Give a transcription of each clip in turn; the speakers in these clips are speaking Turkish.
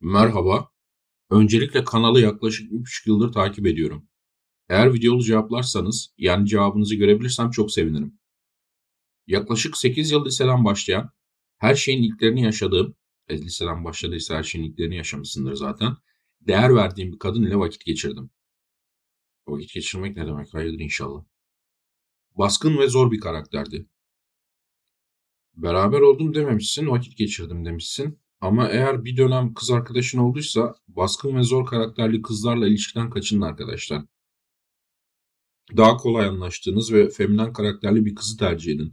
Merhaba. Öncelikle kanalı yaklaşık 3 yıldır takip ediyorum. Eğer videolu cevaplarsanız, yani cevabınızı görebilirsem çok sevinirim. Yaklaşık 8 yıl liseden başlayan, her şeyin ilklerini yaşadığım, e, liseden başladıysa her şeyin ilklerini yaşamışsındır zaten, değer verdiğim bir kadın ile vakit geçirdim. Vakit geçirmek ne demek? Hayırdır inşallah. Baskın ve zor bir karakterdi. Beraber oldum dememişsin, vakit geçirdim demişsin. Ama eğer bir dönem kız arkadaşın olduysa baskın ve zor karakterli kızlarla ilişkiden kaçının arkadaşlar. Daha kolay anlaştığınız ve feminen karakterli bir kızı tercih edin.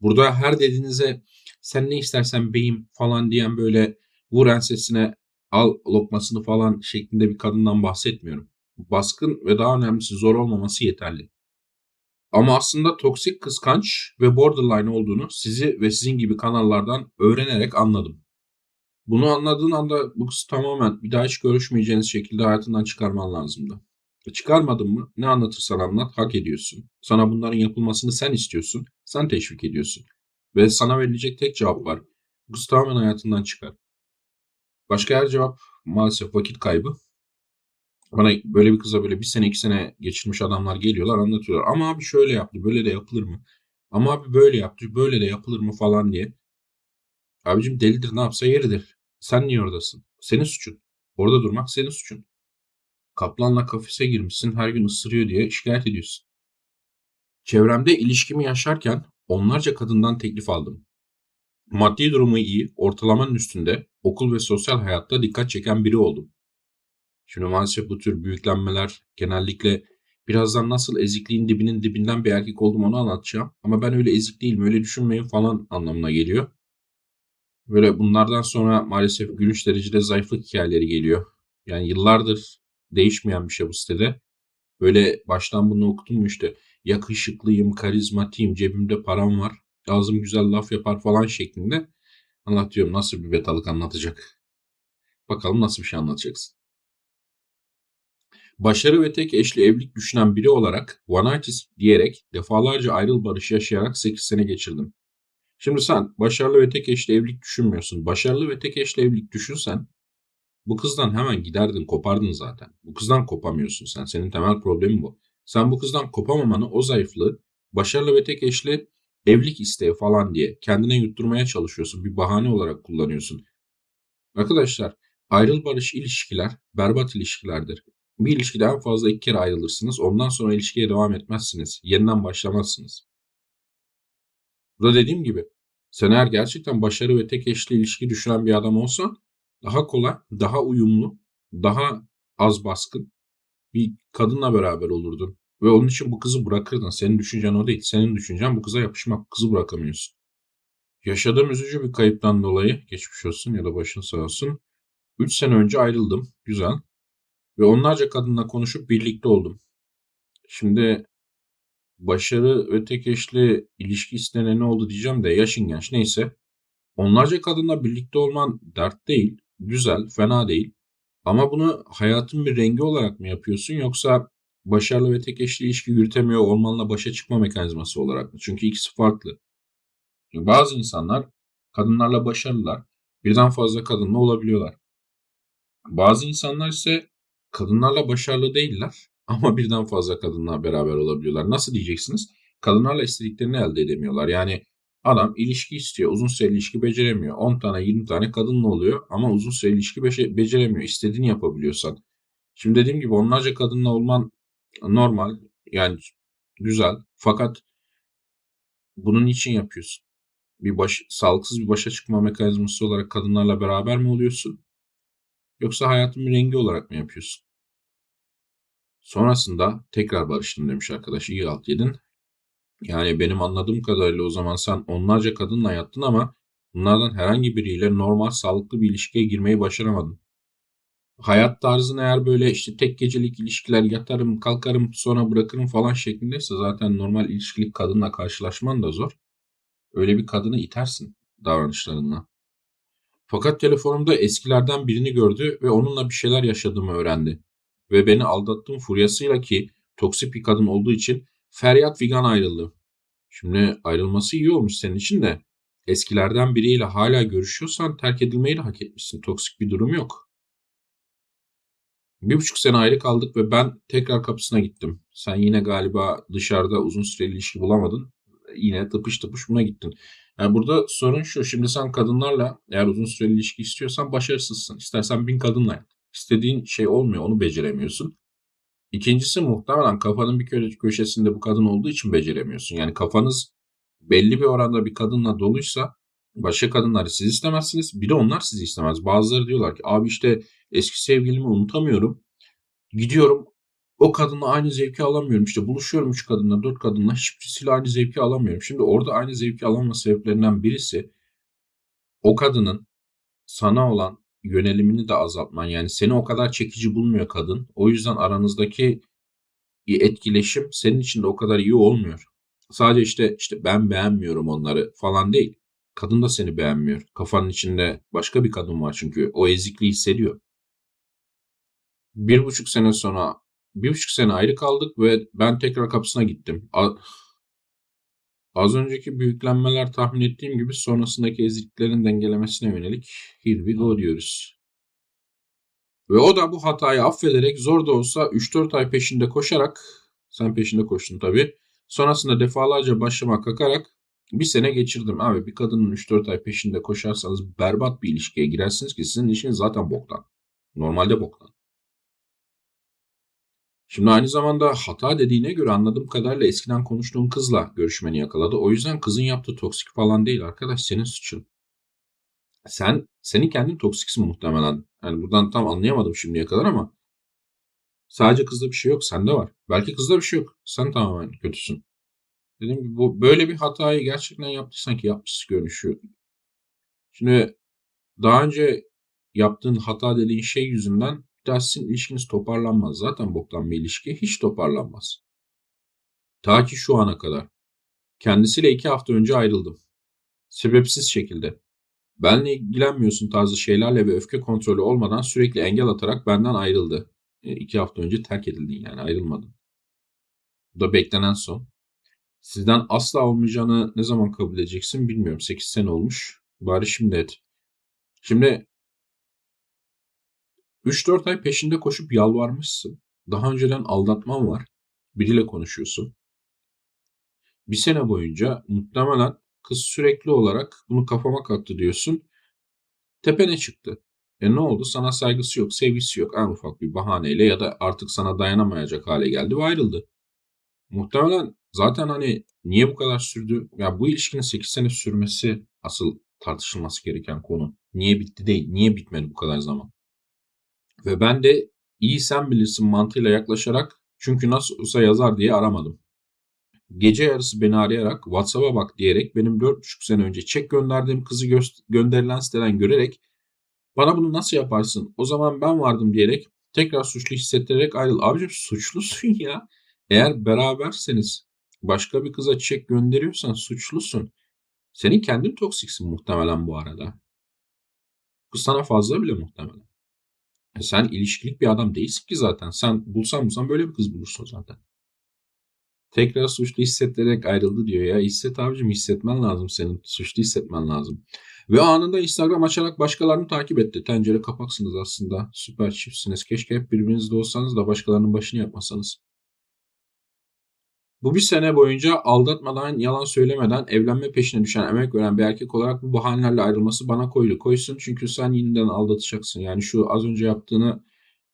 Burada her dediğinize sen ne istersen beyim falan diyen böyle vur ensesine al lokmasını falan şeklinde bir kadından bahsetmiyorum. Baskın ve daha önemlisi zor olmaması yeterli. Ama aslında toksik kıskanç ve borderline olduğunu sizi ve sizin gibi kanallardan öğrenerek anladım. Bunu anladığın anda bu kız tamamen bir daha hiç görüşmeyeceğiniz şekilde hayatından çıkarman lazımdı. E çıkarmadın mı ne anlatırsan anlat hak ediyorsun. Sana bunların yapılmasını sen istiyorsun. Sen teşvik ediyorsun. Ve sana verilecek tek cevap var. Bu kız tamamen hayatından çıkar. Başka her cevap maalesef vakit kaybı. Bana böyle bir kıza böyle bir sene iki sene geçirmiş adamlar geliyorlar anlatıyorlar. Ama abi şöyle yaptı böyle de yapılır mı? Ama abi böyle yaptı böyle de yapılır mı falan diye. Abicim delidir ne yapsa yeridir. Sen niye oradasın? Senin suçun. Orada durmak senin suçun. Kaplanla kafese girmişsin her gün ısırıyor diye şikayet ediyorsun. Çevremde ilişkimi yaşarken onlarca kadından teklif aldım. Maddi durumu iyi, ortalamanın üstünde, okul ve sosyal hayatta dikkat çeken biri oldum. Şimdi maalesef bu tür büyüklenmeler genellikle birazdan nasıl ezikliğin dibinin dibinden bir erkek oldum onu anlatacağım. Ama ben öyle ezik değilim, öyle düşünmeyin falan anlamına geliyor. Böyle bunlardan sonra maalesef gülüş derecede zayıflık hikayeleri geliyor. Yani yıllardır değişmeyen bir şey bu sitede. Böyle baştan bunu okudum işte yakışıklıyım, karizmatiyim, cebimde param var, ağzım güzel laf yapar falan şeklinde anlatıyorum. Nasıl bir betalık anlatacak? Bakalım nasıl bir şey anlatacaksın. Başarı ve tek eşli evlilik düşünen biri olarak one diyerek defalarca ayrıl barış yaşayarak 8 sene geçirdim. Şimdi sen başarılı ve tek eşli evlilik düşünmüyorsun. Başarılı ve tek eşli evlilik düşünsen bu kızdan hemen giderdin, kopardın zaten. Bu kızdan kopamıyorsun sen. Senin temel problemin bu. Sen bu kızdan kopamamanı, o zayıflığı başarılı ve tek eşli evlilik isteği falan diye kendine yutturmaya çalışıyorsun. Bir bahane olarak kullanıyorsun. Arkadaşlar ayrıl barış ilişkiler berbat ilişkilerdir. Bir ilişkide en fazla iki kere ayrılırsınız. Ondan sonra ilişkiye devam etmezsiniz. Yeniden başlamazsınız. Burada dediğim gibi sen eğer gerçekten başarı ve tek eşli ilişki düşünen bir adam olsan daha kolay, daha uyumlu, daha az baskın bir kadınla beraber olurdun. Ve onun için bu kızı bırakırdın. Senin düşüncen o değil. Senin düşüncen bu kıza yapışmak. Kızı bırakamıyorsun. Yaşadığım üzücü bir kayıptan dolayı geçmiş olsun ya da başın sağ olsun. 3 sene önce ayrıldım. Güzel. Ve onlarca kadınla konuşup birlikte oldum. Şimdi başarı tek eşli ilişki istene ne oldu diyeceğim de yaşın genç neyse. Onlarca kadınla birlikte olman dert değil, güzel, fena değil. Ama bunu hayatın bir rengi olarak mı yapıyorsun yoksa başarılı ve tek eşli ilişki yürütemiyor olmanla başa çıkma mekanizması olarak mı? Çünkü ikisi farklı. Bazı insanlar kadınlarla başarılılar, birden fazla kadınla olabiliyorlar. Bazı insanlar ise kadınlarla başarılı değiller ama birden fazla kadınla beraber olabiliyorlar. Nasıl diyeceksiniz? Kadınlarla istediklerini elde edemiyorlar. Yani adam ilişki istiyor. Uzun süreli ilişki beceremiyor. 10 tane 20 tane kadınla oluyor ama uzun süreli ilişki beceremiyor. İstediğini yapabiliyorsan. Şimdi dediğim gibi onlarca kadınla olman normal. Yani güzel. Fakat bunun için yapıyorsun? Bir baş, sağlıksız bir başa çıkma mekanizması olarak kadınlarla beraber mi oluyorsun? Yoksa hayatın bir rengi olarak mı yapıyorsun? Sonrasında tekrar barıştım demiş arkadaş. İyi alt yedin. Yani benim anladığım kadarıyla o zaman sen onlarca kadınla yattın ama bunlardan herhangi biriyle normal sağlıklı bir ilişkiye girmeyi başaramadın. Hayat tarzın eğer böyle işte tek gecelik ilişkiler yatarım kalkarım sonra bırakırım falan şeklindeyse zaten normal ilişkilik kadınla karşılaşman da zor. Öyle bir kadını itersin davranışlarınla. Fakat telefonumda eskilerden birini gördü ve onunla bir şeyler yaşadığımı öğrendi ve beni aldattığım furyasıyla ki toksik bir kadın olduğu için feryat figan ayrıldı. Şimdi ayrılması iyi olmuş senin için de eskilerden biriyle hala görüşüyorsan terk edilmeyi de hak etmişsin. Toksik bir durum yok. Bir buçuk sene ayrı kaldık ve ben tekrar kapısına gittim. Sen yine galiba dışarıda uzun süreli ilişki bulamadın. Yine tıpış tıpış buna gittin. Yani burada sorun şu. Şimdi sen kadınlarla eğer uzun süreli ilişki istiyorsan başarısızsın. İstersen bin kadınla yat. İstediğin şey olmuyor. Onu beceremiyorsun. İkincisi muhtemelen kafanın bir köşesinde bu kadın olduğu için beceremiyorsun. Yani kafanız belli bir oranda bir kadınla doluysa başka kadınları siz istemezsiniz. Bir de onlar sizi istemez. Bazıları diyorlar ki abi işte eski sevgilimi unutamıyorum. Gidiyorum o kadınla aynı zevki alamıyorum. İşte buluşuyorum üç kadınla, dört kadınla hiçbirisiyle aynı zevki alamıyorum. Şimdi orada aynı zevki alamama sebeplerinden birisi o kadının sana olan yönelimini de azaltman. Yani seni o kadar çekici bulmuyor kadın. O yüzden aranızdaki etkileşim senin için de o kadar iyi olmuyor. Sadece işte işte ben beğenmiyorum onları falan değil. Kadın da seni beğenmiyor. Kafanın içinde başka bir kadın var çünkü o ezikliği hissediyor. Bir buçuk sene sonra bir buçuk sene ayrı kaldık ve ben tekrar kapısına gittim. Az önceki büyüklenmeler tahmin ettiğim gibi sonrasındaki eziklerin dengelemesine yönelik here we go diyoruz. Ve o da bu hatayı affederek zor da olsa 3-4 ay peşinde koşarak, sen peşinde koştun tabii, sonrasında defalarca başıma kakarak bir sene geçirdim. Abi bir kadının 3-4 ay peşinde koşarsanız berbat bir ilişkiye girersiniz ki sizin ilişkiniz zaten boktan. Normalde boktan. Şimdi aynı zamanda hata dediğine göre anladığım kadarıyla eskiden konuştuğun kızla görüşmeni yakaladı. O yüzden kızın yaptığı toksik falan değil arkadaş senin suçun. Sen senin kendin toksiksin muhtemelen. Yani buradan tam anlayamadım şimdiye kadar ama sadece kızda bir şey yok sende var. Belki kızda bir şey yok. Sen tamamen kötüsün. Dediğim gibi bu böyle bir hatayı gerçekten yaptıysan ki yapmışsın görünüşü. Şimdi daha önce yaptığın hata dediğin şey yüzünden dersin ilişkiniz toparlanmaz. Zaten boktan bir ilişki hiç toparlanmaz. Ta ki şu ana kadar. Kendisiyle iki hafta önce ayrıldım. Sebepsiz şekilde. Benle ilgilenmiyorsun tarzı şeylerle ve öfke kontrolü olmadan sürekli engel atarak benden ayrıldı. E, iki hafta önce terk edildin yani ayrılmadın. Bu da beklenen son. Sizden asla olmayacağını ne zaman kabul edeceksin bilmiyorum. 8 sene olmuş. Bari şimdi et. Şimdi 3-4 ay peşinde koşup yalvarmışsın. Daha önceden aldatman var. Biriyle konuşuyorsun. Bir sene boyunca muhtemelen kız sürekli olarak bunu kafama kattı diyorsun. Tepene çıktı. E ne oldu? Sana saygısı yok, sevgisi yok. En ufak bir bahaneyle ya da artık sana dayanamayacak hale geldi ve ayrıldı. Muhtemelen zaten hani niye bu kadar sürdü? Ya bu ilişkinin 8 sene sürmesi asıl tartışılması gereken konu. Niye bitti değil, niye bitmedi bu kadar zaman? Ve ben de iyi sen bilirsin mantığıyla yaklaşarak çünkü nasıl olsa yazar diye aramadım. Gece yarısı beni arayarak WhatsApp'a bak diyerek benim 4,5 sene önce çek gönderdiğim kızı gö- gönderilen siteden görerek bana bunu nasıl yaparsın o zaman ben vardım diyerek tekrar suçlu hissettirerek ayrıl. Abicim suçlusun ya. Eğer beraberseniz başka bir kıza çek gönderiyorsan suçlusun. Senin kendin toksiksin muhtemelen bu arada. Kız sana fazla bile muhtemelen. E sen ilişkilik bir adam değilsin ki zaten. Sen bulsan bulsan böyle bir kız bulursun zaten. Tekrar suçlu hissettirerek ayrıldı diyor ya. Hisset abicim hissetmen lazım senin. Suçlu hissetmen lazım. Ve anında Instagram açarak başkalarını takip etti. Tencere kapaksınız aslında. Süper çiftsiniz. Keşke hep birbirinizde olsanız da başkalarının başını yapmasanız. Bu bir sene boyunca aldatmadan, yalan söylemeden evlenme peşine düşen, emek veren bir erkek olarak bu bahanelerle ayrılması bana koydu. Koysun çünkü sen yeniden aldatacaksın. Yani şu az önce yaptığını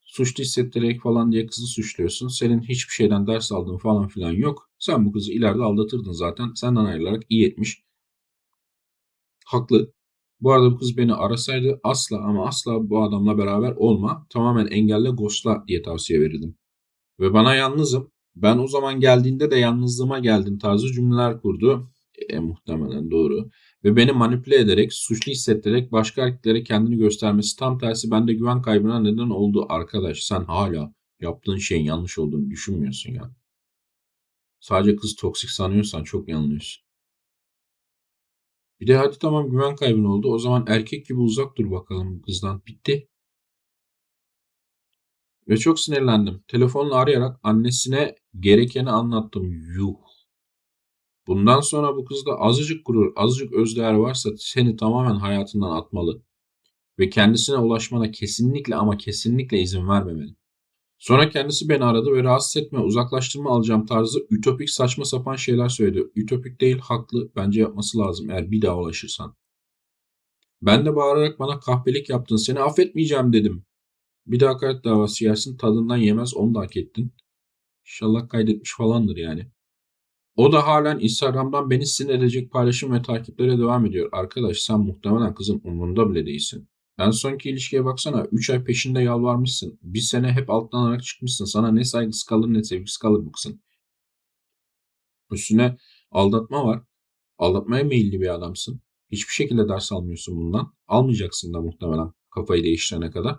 suçlu hissettirerek falan diye kızı suçluyorsun. Senin hiçbir şeyden ders aldığın falan filan yok. Sen bu kızı ileride aldatırdın zaten. Senden ayrılarak iyi etmiş. Haklı. Bu arada bu kız beni arasaydı asla ama asla bu adamla beraber olma. Tamamen engelle ghostla diye tavsiye verirdim. Ve bana yalnızım. Ben o zaman geldiğinde de yalnızlığıma geldim tarzı cümleler kurdu. E, muhtemelen doğru. Ve beni manipüle ederek, suçlu hissettirerek başka erkeklere kendini göstermesi tam tersi bende güven kaybına neden oldu arkadaş. Sen hala yaptığın şeyin yanlış olduğunu düşünmüyorsun ya. Sadece kız toksik sanıyorsan çok yanılıyorsun. Bir de hadi tamam güven kaybın oldu. O zaman erkek gibi uzak dur bakalım kızdan. Bitti. Ve çok sinirlendim. Telefonla arayarak annesine gerekeni anlattım. Yuh. Bundan sonra bu kızda azıcık gurur, azıcık özdeğer varsa seni tamamen hayatından atmalı. Ve kendisine ulaşmana kesinlikle ama kesinlikle izin vermemeli. Sonra kendisi beni aradı ve rahatsız etme, uzaklaştırma alacağım tarzı ütopik saçma sapan şeyler söyledi. Ütopik değil, haklı. Bence yapması lazım eğer bir daha ulaşırsan. Ben de bağırarak bana kahpelik yaptın, seni affetmeyeceğim dedim. Bir daha hakaret davası yersin, tadından yemez, onu da hak ettin. İnşallah kaydetmiş falandır yani. O da halen Instagram'dan beni sinir edecek paylaşım ve takiplere devam ediyor. Arkadaş sen muhtemelen kızın umurunda bile değilsin. En sonki ilişkiye baksana 3 ay peşinde yalvarmışsın. Bir sene hep alttan alarak çıkmışsın. Sana ne saygısı kalır ne sevgisi kalır bu kızın. Üstüne aldatma var. Aldatmaya meyilli bir adamsın. Hiçbir şekilde ders almıyorsun bundan. Almayacaksın da muhtemelen kafayı değiştirene kadar.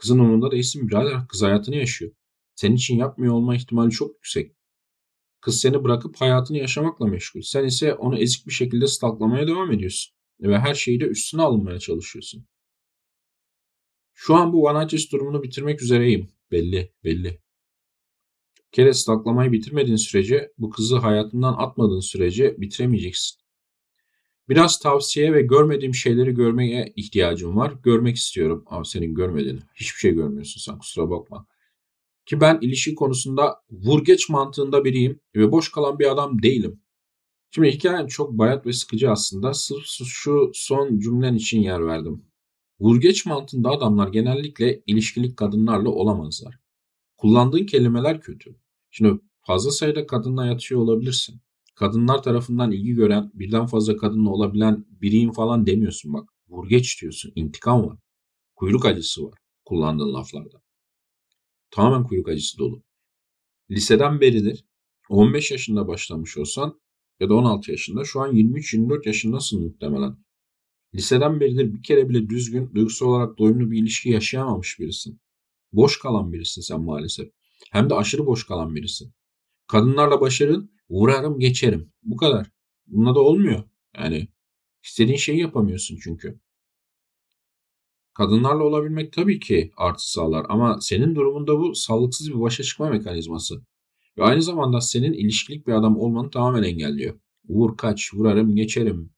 Kızın umurunda değilsin birader. Kız hayatını yaşıyor. Senin için yapmıyor olma ihtimali çok yüksek. Kız seni bırakıp hayatını yaşamakla meşgul. Sen ise onu ezik bir şekilde stalklamaya devam ediyorsun. Ve her şeyi de üstüne alınmaya çalışıyorsun. Şu an bu One durumunu bitirmek üzereyim. Belli, belli. Kere stalklamayı bitirmediğin sürece, bu kızı hayatından atmadığın sürece bitiremeyeceksin. Biraz tavsiye ve görmediğim şeyleri görmeye ihtiyacım var. Görmek istiyorum. Ama senin görmediğini. Hiçbir şey görmüyorsun sen kusura bakma. Ki ben ilişki konusunda vurgeç mantığında biriyim ve boş kalan bir adam değilim. Şimdi hikayem çok bayat ve sıkıcı aslında. Sırf şu son cümlen için yer verdim. Vurgeç mantığında adamlar genellikle ilişkilik kadınlarla olamazlar. Kullandığın kelimeler kötü. Şimdi fazla sayıda kadınla yatıyor olabilirsin. Kadınlar tarafından ilgi gören, birden fazla kadınla olabilen biriyim falan demiyorsun bak. Vurgeç diyorsun, intikam var. Kuyruk acısı var kullandığın laflarda. Tamamen kuyruk acısı dolu. Liseden beridir 15 yaşında başlamış olsan ya da 16 yaşında şu an 23-24 yaşındasın muhtemelen. Liseden beridir bir kere bile düzgün, duygusal olarak doyumlu bir ilişki yaşayamamış birisin. Boş kalan birisin sen maalesef. Hem de aşırı boş kalan birisin. Kadınlarla başarın, vurarım geçerim. Bu kadar. Bununla da olmuyor. Yani istediğin şeyi yapamıyorsun çünkü. Kadınlarla olabilmek tabii ki artı sağlar ama senin durumunda bu sağlıksız bir başa çıkma mekanizması. Ve aynı zamanda senin ilişkilik bir adam olmanı tamamen engelliyor. Vur kaç, vurarım, geçerim.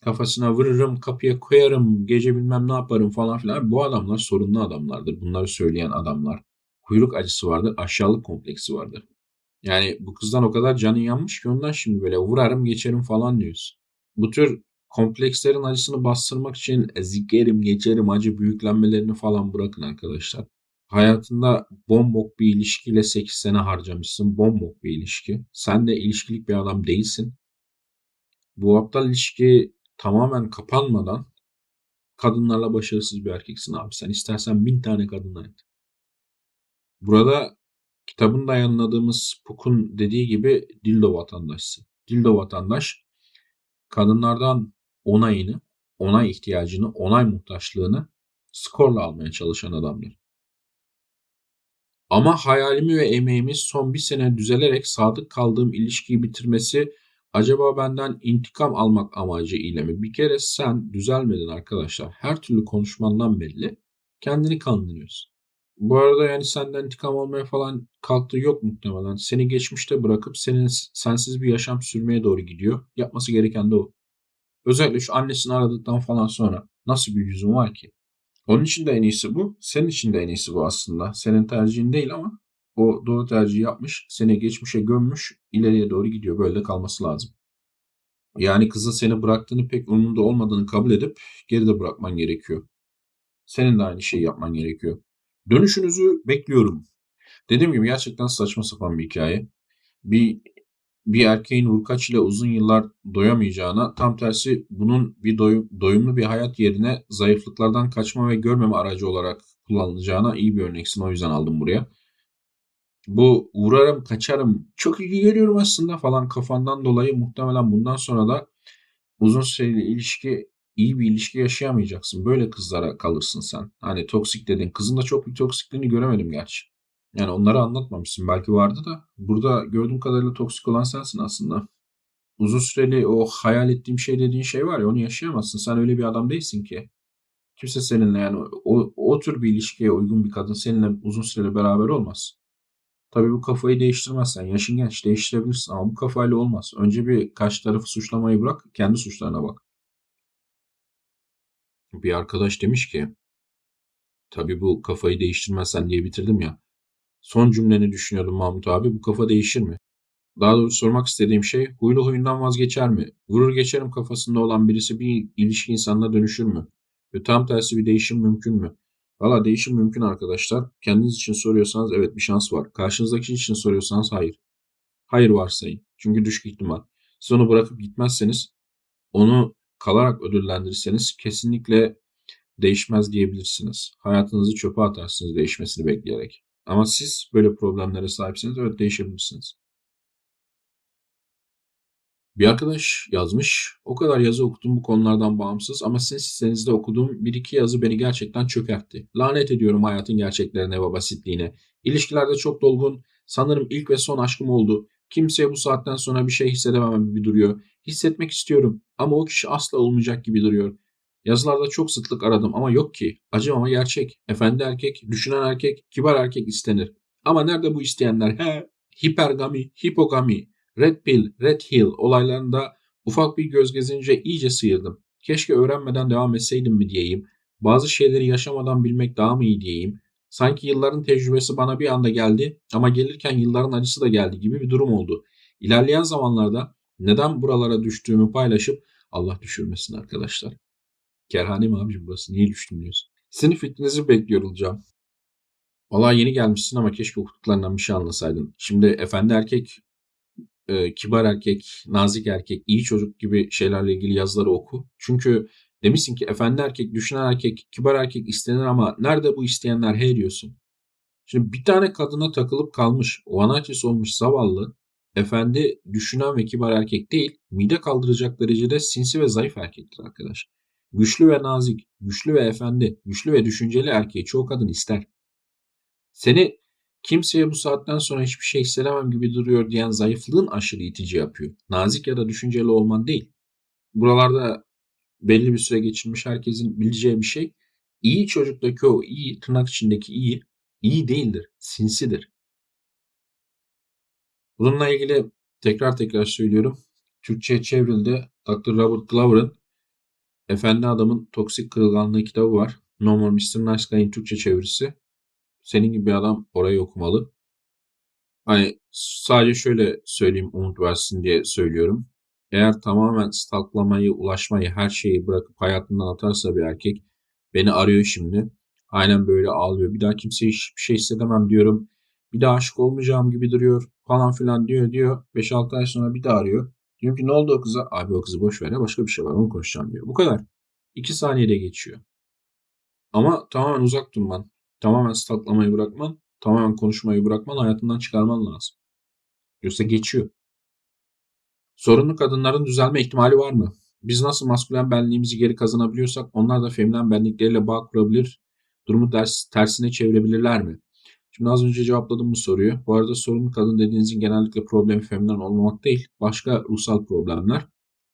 Kafasına vururum, kapıya koyarım, gece bilmem ne yaparım falan filan. Bu adamlar sorunlu adamlardır. Bunları söyleyen adamlar. Kuyruk acısı vardır, aşağılık kompleksi vardır. Yani bu kızdan o kadar canı yanmış ki ondan şimdi böyle vurarım, geçerim falan diyorsun. Bu tür komplekslerin acısını bastırmak için zikerim, geçerim, acı büyüklenmelerini falan bırakın arkadaşlar. Hayatında bombok bir ilişkiyle 8 sene harcamışsın. Bombok bir ilişki. Sen de ilişkilik bir adam değilsin. Bu aptal ilişki tamamen kapanmadan kadınlarla başarısız bir erkeksin abi. Sen istersen bin tane kadınla et. Burada kitabında yayınladığımız Puk'un dediği gibi dildo vatandaşsın. Dildo vatandaş kadınlardan onayını, onay ihtiyacını, onay muhtaçlığını skorla almaya çalışan adamdır. Ama hayalimi ve emeğimi son bir sene düzelerek sadık kaldığım ilişkiyi bitirmesi acaba benden intikam almak amacı ile mi? Bir kere sen düzelmedin arkadaşlar. Her türlü konuşmandan belli. Kendini kandırıyorsun. Bu arada yani senden intikam almaya falan kalktığı yok muhtemelen. Seni geçmişte bırakıp senin sensiz bir yaşam sürmeye doğru gidiyor. Yapması gereken de o. Özellikle şu annesini aradıktan falan sonra nasıl bir yüzün var ki? Onun için de en iyisi bu. Senin için de en iyisi bu aslında. Senin tercihin değil ama o doğru tercihi yapmış. Seni geçmişe gömmüş. ileriye doğru gidiyor. Böyle kalması lazım. Yani kızın seni bıraktığını pek umurunda olmadığını kabul edip geride bırakman gerekiyor. Senin de aynı şeyi yapman gerekiyor. Dönüşünüzü bekliyorum. Dediğim gibi gerçekten saçma sapan bir hikaye. Bir bir erkeğin vurkaç ile uzun yıllar doyamayacağına, tam tersi bunun bir doyum, doyumlu bir hayat yerine zayıflıklardan kaçma ve görmeme aracı olarak kullanılacağına iyi bir örneksin. O yüzden aldım buraya. Bu vurarım, kaçarım, çok iyi geliyorum aslında falan kafandan dolayı muhtemelen bundan sonra da uzun süreli ilişki, iyi bir ilişki yaşayamayacaksın. Böyle kızlara kalırsın sen. Hani toksik dedin. Kızın da çok bir toksikliğini göremedim gerçi. Yani onları anlatmamışsın. Belki vardı da. Burada gördüğüm kadarıyla toksik olan sensin aslında. Uzun süreli o hayal ettiğim şey dediğin şey var ya onu yaşayamazsın. Sen öyle bir adam değilsin ki. Kimse seninle yani o, o tür bir ilişkiye uygun bir kadın seninle uzun süreli beraber olmaz. Tabii bu kafayı değiştirmezsen yaşın genç değiştirebilirsin ama bu kafayla olmaz. Önce bir karşı tarafı suçlamayı bırak kendi suçlarına bak. Bir arkadaş demiş ki tabii bu kafayı değiştirmezsen diye bitirdim ya. Son cümleni düşünüyordum Mahmut abi bu kafa değişir mi? Daha doğrusu sormak istediğim şey huylu huyundan vazgeçer mi? Vurur geçerim kafasında olan birisi bir ilişki insanına dönüşür mü? Ve tam tersi bir değişim mümkün mü? Valla değişim mümkün arkadaşlar. Kendiniz için soruyorsanız evet bir şans var. Karşınızdaki için soruyorsanız hayır. Hayır varsayın. Çünkü düşük ihtimal. Siz onu bırakıp gitmezseniz onu kalarak ödüllendirirseniz kesinlikle değişmez diyebilirsiniz. Hayatınızı çöpe atarsınız değişmesini bekleyerek. Ama siz böyle problemlere sahipseniz evet değişebilirsiniz. Bir arkadaş yazmış. O kadar yazı okudum bu konulardan bağımsız ama sizin sitenizde okuduğum bir iki yazı beni gerçekten çökertti. Lanet ediyorum hayatın gerçeklerine ve basitliğine. İlişkilerde çok dolgun. Sanırım ilk ve son aşkım oldu. Kimseye bu saatten sonra bir şey hissedemem gibi duruyor. Hissetmek istiyorum ama o kişi asla olmayacak gibi duruyor. Yazılarda çok sıklık aradım ama yok ki. Acı ama gerçek. Efendi erkek, düşünen erkek, kibar erkek istenir. Ama nerede bu isteyenler? He, hipergami, hipogami. Red Pill, Red Hill olaylarında ufak bir göz gezince iyice sıyırdım. Keşke öğrenmeden devam etseydim mi diyeyim. Bazı şeyleri yaşamadan bilmek daha mı iyi diyeyim. Sanki yılların tecrübesi bana bir anda geldi ama gelirken yılların acısı da geldi gibi bir durum oldu. İlerleyen zamanlarda neden buralara düştüğümü paylaşıp Allah düşürmesin arkadaşlar. Kerhane mi abicim burası? Niye düştüm diyorsun? Senin fikrinizi bekliyor olacağım. Valla yeni gelmişsin ama keşke okuduklarından bir şey anlasaydın. Şimdi efendi erkek e, kibar erkek, nazik erkek, iyi çocuk gibi şeylerle ilgili yazıları oku. Çünkü demişsin ki efendi erkek, düşünen erkek, kibar erkek istenir ama nerede bu isteyenler he diyorsun. Şimdi bir tane kadına takılıp kalmış, vanaçis olmuş zavallı, efendi, düşünen ve kibar erkek değil, mide kaldıracak derecede sinsi ve zayıf erkektir arkadaş. Güçlü ve nazik, güçlü ve efendi, güçlü ve düşünceli erkeği çoğu kadın ister. Seni Kimseye bu saatten sonra hiçbir şey hissedemem gibi duruyor diyen zayıflığın aşırı itici yapıyor. Nazik ya da düşünceli olman değil. Buralarda belli bir süre geçirmiş herkesin bileceği bir şey. İyi çocuktaki o iyi, tırnak içindeki iyi, iyi değildir, sinsidir. Bununla ilgili tekrar tekrar söylüyorum. Türkçe'ye çevrildi. Dr. Robert Glover'ın Efendi Adamın Toksik Kırılganlığı kitabı var. No More Mr. Nice Türkçe çevirisi senin gibi bir adam orayı okumalı. Hani sadece şöyle söyleyeyim umut versin diye söylüyorum. Eğer tamamen stalklamayı, ulaşmayı, her şeyi bırakıp hayatından atarsa bir erkek beni arıyor şimdi. Aynen böyle ağlıyor. Bir daha kimseye hiçbir şey hissedemem diyorum. Bir daha aşık olmayacağım gibi duruyor falan filan diyor diyor. 5-6 ay sonra bir daha arıyor. Diyorum ki ne oldu o kıza? Abi o kızı boş ver ya başka bir şey var onu konuşacağım diyor. Bu kadar. 2 saniyede geçiyor. Ama tamamen uzak durman. Tamamen stalklamayı bırakman, tamamen konuşmayı bırakman, hayatından çıkarman lazım. Yoksa geçiyor. Sorunlu kadınların düzelme ihtimali var mı? Biz nasıl maskülen benliğimizi geri kazanabiliyorsak onlar da feminen benlikleriyle bağ kurabilir, durumu ders, tersine çevirebilirler mi? Şimdi az önce cevapladım bu soruyu. Bu arada sorunlu kadın dediğinizin genellikle problemi feminen olmamak değil, başka ruhsal problemler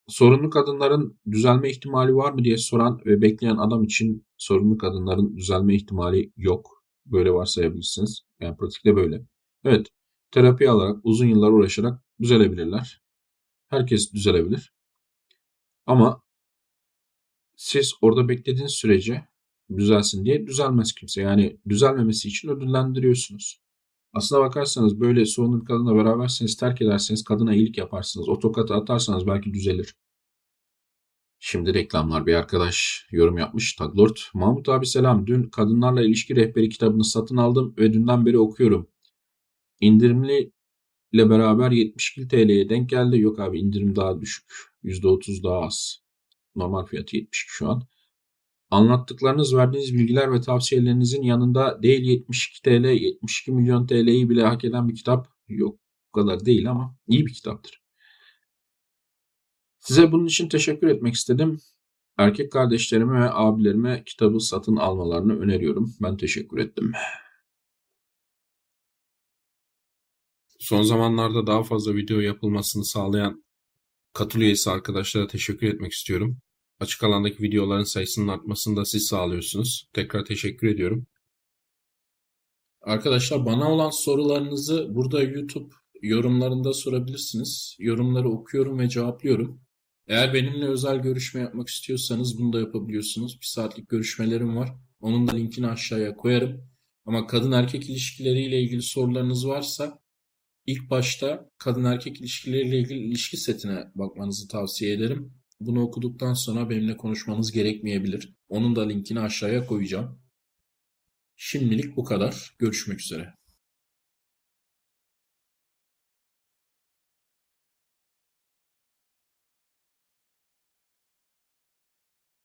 sorunlu kadınların düzelme ihtimali var mı diye soran ve bekleyen adam için sorunlu kadınların düzelme ihtimali yok. Böyle varsayabilirsiniz. Yani pratikte böyle. Evet, terapi alarak uzun yıllar uğraşarak düzelebilirler. Herkes düzelebilir. Ama siz orada beklediğiniz sürece düzelsin diye düzelmez kimse. Yani düzelmemesi için ödüllendiriyorsunuz. Aslına bakarsanız böyle sorunlu bir kadınla beraberseniz terk ederseniz kadına iyilik yaparsınız. O tokatı atarsanız belki düzelir. Şimdi reklamlar bir arkadaş yorum yapmış. Taglord. Mahmut abi selam. Dün Kadınlarla ilişki Rehberi kitabını satın aldım ve dünden beri okuyorum. İndirimli ile beraber 72 TL'ye denk geldi. Yok abi indirim daha düşük. %30 daha az. Normal fiyatı 72 şu an. Anlattıklarınız, verdiğiniz bilgiler ve tavsiyelerinizin yanında değil 72 TL, 72 milyon TL'yi bile hak eden bir kitap yok. Bu kadar değil ama iyi bir kitaptır. Size bunun için teşekkür etmek istedim. Erkek kardeşlerime ve abilerime kitabı satın almalarını öneriyorum. Ben teşekkür ettim. Son zamanlarda daha fazla video yapılmasını sağlayan katıl üyesi arkadaşlara teşekkür etmek istiyorum. Açık alandaki videoların sayısının artmasını da siz sağlıyorsunuz. Tekrar teşekkür ediyorum. Arkadaşlar bana olan sorularınızı burada YouTube yorumlarında sorabilirsiniz. Yorumları okuyorum ve cevaplıyorum. Eğer benimle özel görüşme yapmak istiyorsanız bunu da yapabiliyorsunuz. Bir saatlik görüşmelerim var. Onun da linkini aşağıya koyarım. Ama kadın erkek ilişkileriyle ilgili sorularınız varsa ilk başta kadın erkek ilişkileriyle ilgili ilişki setine bakmanızı tavsiye ederim. Bunu okuduktan sonra benimle konuşmanız gerekmeyebilir. Onun da linkini aşağıya koyacağım. Şimdilik bu kadar. Görüşmek üzere.